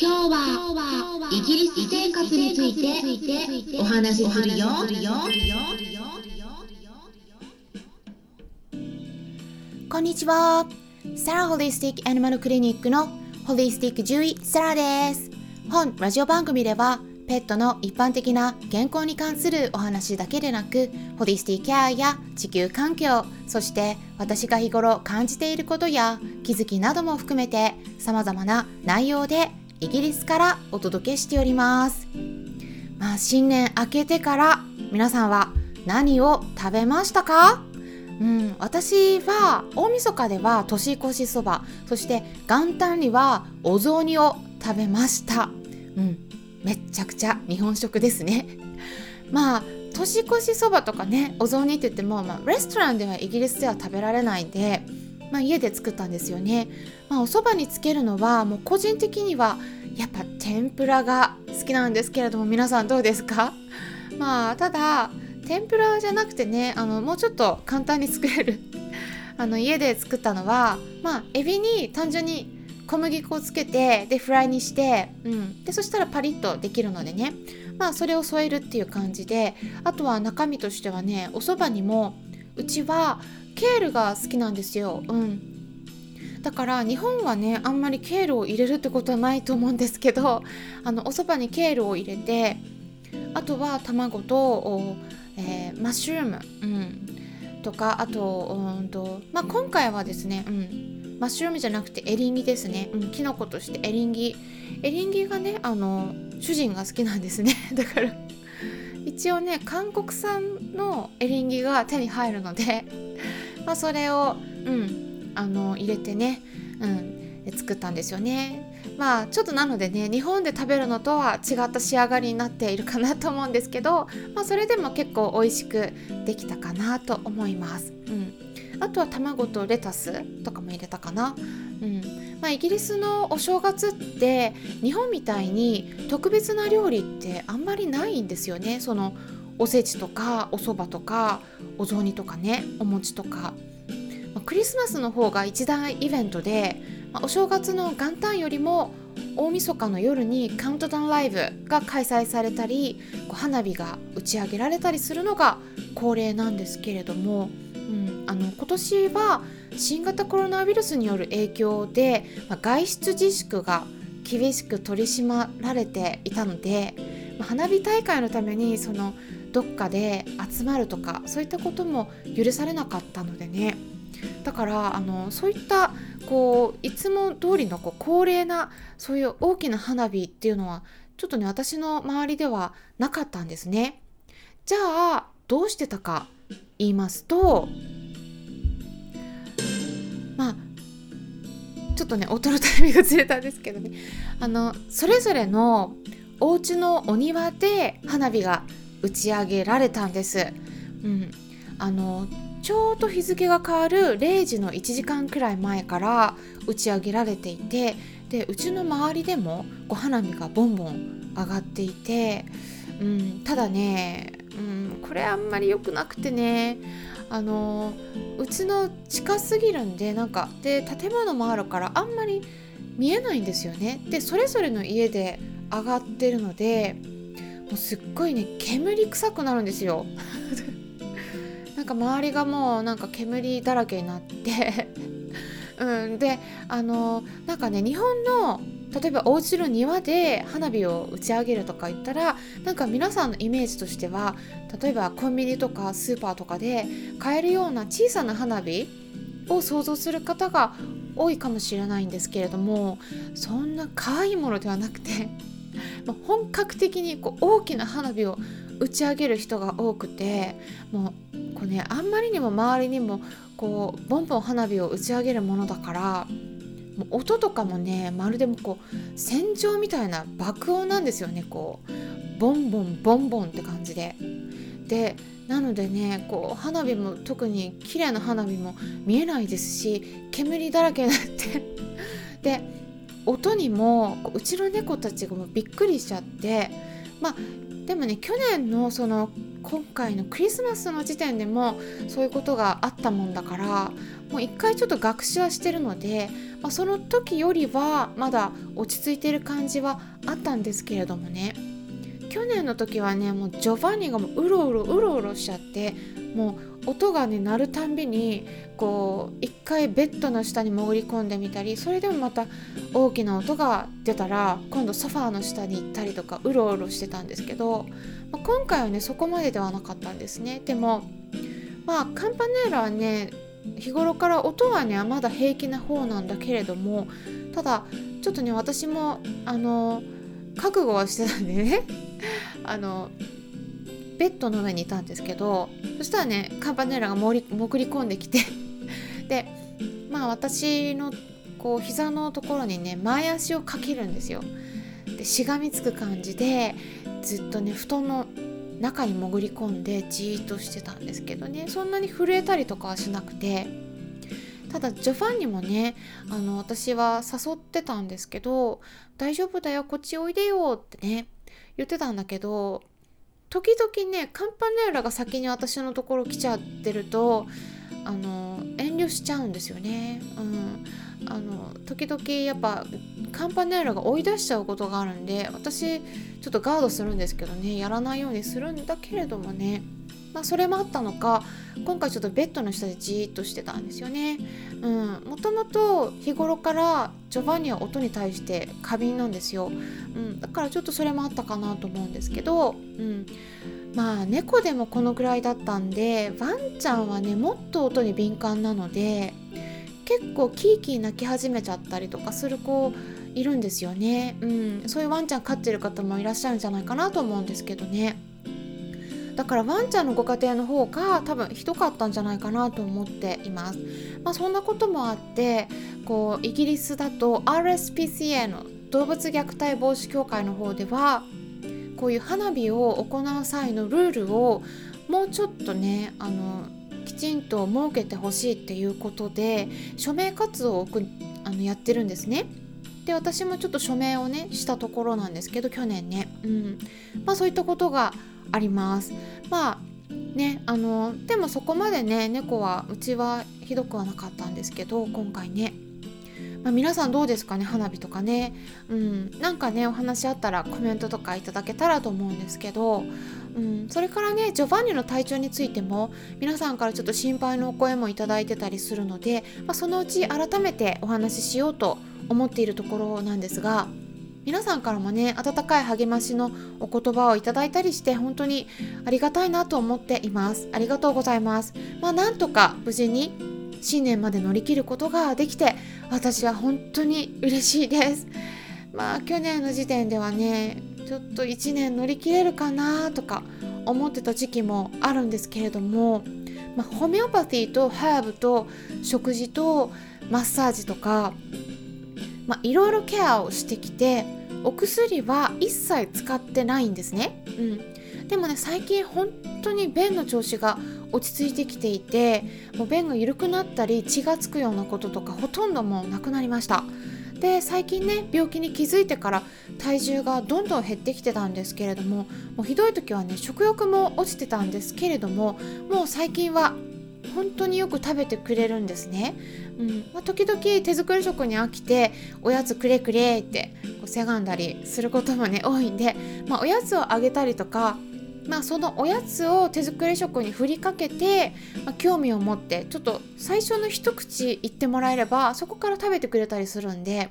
今日はイギリス生活についてお話しするよ。こんにちは。サラホリスティックアニマルクリニックのホリスティック獣医サラです。本ラジオ番組ではペットの一般的な健康に関するお話だけでなくホリスティケアや地球環境そして私が日頃感じていることや気づきなども含めて様々な内容でイギリスからお届けしております。まあ新年明けてから皆さんは何を食べましたか？うん、私は大晦日では年越しそばそして元旦にはお雑煮を食べました、うん、めっちゃくちゃ日本食ですね。まあ年越しそばとかねお雑煮って言っても、まあ、レストランではイギリスでは食べられないんで、まあ、家で作ったんですよね、まあ、おそばにつけるのはもう個人的にはやっぱ天ぷらが好きなんですけれども皆さんどうですか？まあただ天ぷらじゃなくてねあのもうちょっと簡単に作れる。あの家で作ったのはまあエビに単純に小麦粉をつけてでフライにして、うん、でそしたらパリッとできるのでね。まあそれを添えるっていう感じで。あとは中身としてはねお蕎麦にもうちはケールが好きなんですよ。うん。だから日本はねあんまりケールを入れるってことはないと思うんですけどあのお蕎麦にケールを入れてあとは卵と、えー、マッシュルーム、うん、とかあと,、うんとまあ、今回はですね、うん、マッシュルームじゃなくてエリンギですね、うん、キノコとしてエリンギ。エリンギがねあの主人が好きなんですね。だから一応ね韓国産のエリンギが手に入るのでまあそれをうんあの入れてねうん作ったんですよねまあちょっとなのでね日本で食べるのとは違った仕上がりになっているかなと思うんですけど、まあ、それでも結構美味しくできたかなと思います。うんあとは卵とレタスとかも入れたかな。うんまあ、イギリスのお正月って日本みたいに特別な料理ってあんまりないんですよね。そのおせちとかお蕎麦とかお雑煮とかねお餅とか、まあ、クリスマスの方が一大イベントで、まあ、お正月の元旦よりも大晦日の夜にカウントダウンライブが開催されたり花火が打ち上げられたりするのが恒例なんですけれども。うん、あの今年は新型コロナウイルスによる影響で、まあ、外出自粛が厳しく取り締まられていたので、まあ、花火大会のためにそのどっかで集まるとかそういったことも許されなかったのでねだからあのそういったこういつも通りのこう恒例なそういう大きな花火っていうのはちょっとね私の周りではなかったんですね。じゃあどうしてたか言いますとまあちょっとね音のタイミングずれたんですけどねあのそれぞれのお家のお庭で花火が打ち上げられたんです。うん、あのちょうど日付が変わる0時の1時間くらい前から打ち上げられていてでうちの周りでもこう花火がボンボン上がっていて、うん、ただねうん、これあんまり良くなくてねあのうちの近すぎるんでなんかで建物もあるからあんまり見えないんですよねでそれぞれの家で上がってるのでもうすっごいね煙臭くなるんですよ。なんか周りがもうなんか煙だらけになって。うん、であのなんかね日本の例えばお家の庭で花火を打ち上げるとか言ったらなんか皆さんのイメージとしては例えばコンビニとかスーパーとかで買えるような小さな花火を想像する方が多いかもしれないんですけれどもそんな可愛いものではなくて本格的にこう大きな花火を打ち上げる人が多くてもうこう、ね、あんまりにも周りにもこうボンボン花火を打ち上げるものだからもう音とかもねまるでもこう戦場みたいな爆音なんですよねこうボンボンボンボンって感じで。でなのでねこう花火も特に綺麗な花火も見えないですし煙だらけになってで音にもうちの猫たちがもうびっくりしちゃってまあでもね去年のその今回のクリスマスの時点でもそういうことがあったもんだからもう一回ちょっと学習はしてるので、まあ、その時よりはまだ落ち着いてる感じはあったんですけれどもね。去年の時はねもうジョバンニがもううろうろうろうろしちゃってもう音がね鳴るたんびにこう一回ベッドの下に潜り込んでみたりそれでもまた大きな音が出たら今度ソファーの下に行ったりとかうろうろしてたんですけど、まあ、今回はねそこまでではなかったんですね。でもまあカンパネーラはね日頃から音はねまだ平気な方なんだけれどもただちょっとね私もあの覚悟はしてたんでね。あのベッドの上にいたんですけどそしたらねカンパネラが潜り込んできて でまあ私のこう膝のところにね前足をかけるんですよ。でしがみつく感じでずっとね布団の中に潜り込んでじーっとしてたんですけどねそんなに震えたりとかはしなくてただジョファンにもねあの私は誘ってたんですけど「大丈夫だよこっちおいでよ」ってね言ってたんだけど時々ねカンパネーラが先に私のところ来ちゃってるとあの遠慮しちゃうんですよね。うんあの時々やっぱカンパネーラが追い出しちゃうことがあるんで私ちょっとガードするんですけどねやらないようにするんだけれどもねまあそれもあったのか今回ちょっとベッドの下でじーっとしてたんですよね。うん、もともと日頃からジョバンニは音に対して過敏なんですよ、うん、だからちょっとそれもあったかなと思うんですけど、うん、まあ猫でもこのぐらいだったんでワンちゃんはねもっと音に敏感なので結構キーキー泣き始めちゃったりとかする子いるんですよね、うん、そういうワンちゃん飼ってる方もいらっしゃるんじゃないかなと思うんですけどね。だからワンちゃんのご家庭の方が多分ひどかったんじゃないかなと思っています、まあ、そんなこともあってこうイギリスだと RSPCA の動物虐待防止協会の方ではこういう花火を行う際のルールをもうちょっとねあのきちんと設けてほしいっていうことで署名活動をあのやってるんですね。で私もちょっと署名をねしたところなんですけど去年ね、うん。まあ、そういったことがあります。まあねあのでもそこまでね猫はうちはひどくはなかったんですけど今回ね。まあ、皆さんどうですかね花火とかね、うん、なんかねお話あったらコメントとかいただけたらと思うんですけど、うん、それからねジョバンニの体調についても皆さんからちょっと心配のお声もいただいてたりするので、まあ、そのうち改めてお話ししようと思っているところなんですが皆さんからもね温かい励ましのお言葉をいただいたりして本当にありがたいなと思っています。ありがとうございます。まあなんとか無事に新年まで乗り切ることができて私は本当に嬉しいです。まあ去年の時点ではねちょっと1年乗り切れるかなとか思ってた時期もあるんですけれども、まあ、ホメオパティとハーブと食事とマッサージとかいろいろケアをしてきてお薬は一切使ってないんですね、うん、でもね最近本当に便の調子が落ち着いてきていてもう便が緩くなったり血がつくようなこととかほとんどもうなくなりました。で最近ね病気に気づいてから体重がどんどん減ってきてたんですけれどももうひどい時はね食欲も落ちてたんですけれどももう最近は本当によく食べてくれるんですね、うん。まあ、時々手作り食に飽きておやつくれくれってこうせがんだりすることもね 多いんで、まあ、おやつをあげたりとかまあ、そのおやつを手作り食に振りかけて、まあ、興味を持ってちょっと最初の一口言ってもらえればそこから食べてくれたりするんで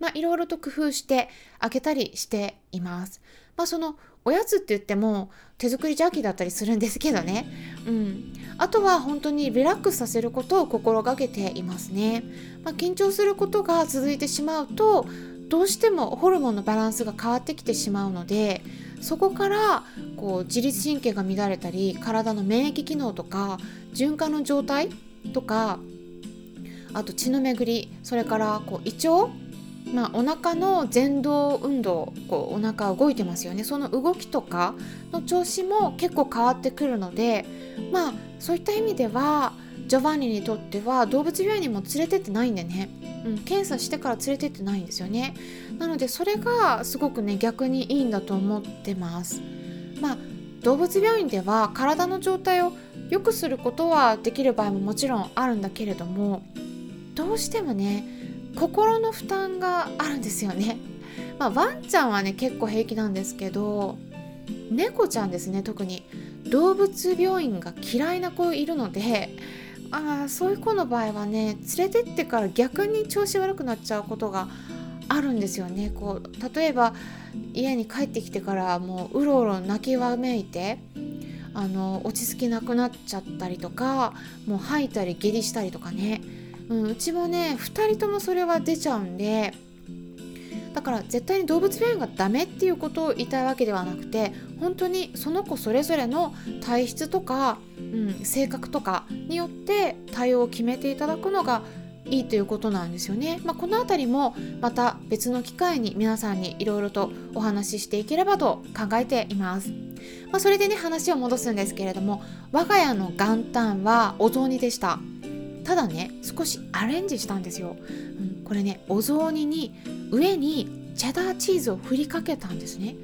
まあいろいろと工夫してあげたりしています。まあ、そのおやつって言っても手作りジャーキーだったりするんですけどね、うん、あとは本当にリラックスさせることを心がけていますね、まあ、緊張することが続いてしまうとどうしてもホルモンのバランスが変わってきてしまうのでそこからこう自律神経が乱れたり体の免疫機能とか循環の状態とかあと血の巡りそれからこう胃腸まあ、お腹の前動運動こうお腹動いてますよね。その動きとかの調子も結構変わってくるのでまあそういった意味ではジョバンニにとっては動物病院にも連れてってないんでね、うん、検査してから連れてってないんですよね。なのでそれがすごくね逆にいいんだと思ってます。まあ動物病院では体の状態を良くすることはできる場合ももちろんあるんだけれどもどうしてもね心の負担があるんですよね。まあ、ワンちゃんはね結構平気なんですけど猫ちゃんですね特に。動物病院が嫌いな子いるのであそういう子の場合はね連れてってから逆に調子悪くなっちゃうことがあるんですよね。こう例えば家に帰ってきてからもううろうろ泣きわめいてあの落ち着きなくなっちゃったりとかもう吐いたり下痢したりとかね、うん、うちもね2人ともそれは出ちゃうんでだから絶対に動物病院がダメっていうことを言いたいわけではなくて本当にその子それぞれの体質とか、うん、性格とかによって対応を決めていただくのがいいということなんですよね。まあ、この辺りもまた別の機会に皆さんにいろいろとお話ししていければと考えています。まあ、それでね話を戻すんですけれども我が家の元旦はお雑煮でした。ただね少しアレンジしたんですよ。うん、これねお雑煮に上にチェダーチーズを振りかけたんですね。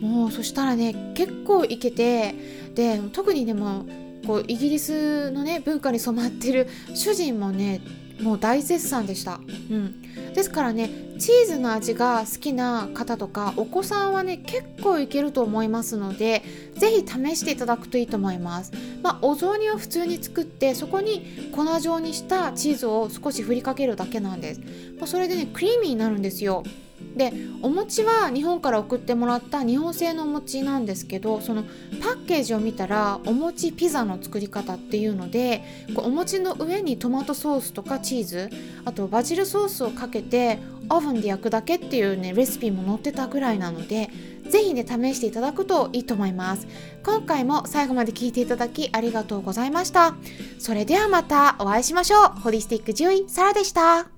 もうそしたらね結構いけてで特にでもこうイギリスのね文化に染まってる主人もねもう大絶賛でした、うん、ですからねチーズの味が好きな方とかお子さんはね結構いけると思いますので是非試していただくといいと思います。まあお雑煮は普通に作ってそこに粉状にしたチーズを少し振りかけるだけなんです、まあ、それでねクリーミーになるんですよ。でお餅は日本から送ってもらった日本製のお餅なんですけどそのパッケージを見たらお餅ピザの作り方っていうのでこうお餅の上にトマトソースとかチーズあとバジルソースをかけてオーブンで焼くだけっていうねレシピも載ってたぐらいなのでぜひね試していただくといいと思います。今回も最後まで聞いていただきありがとうございました。それではまたお会いしましょう。ホリスティック獣医サラでした。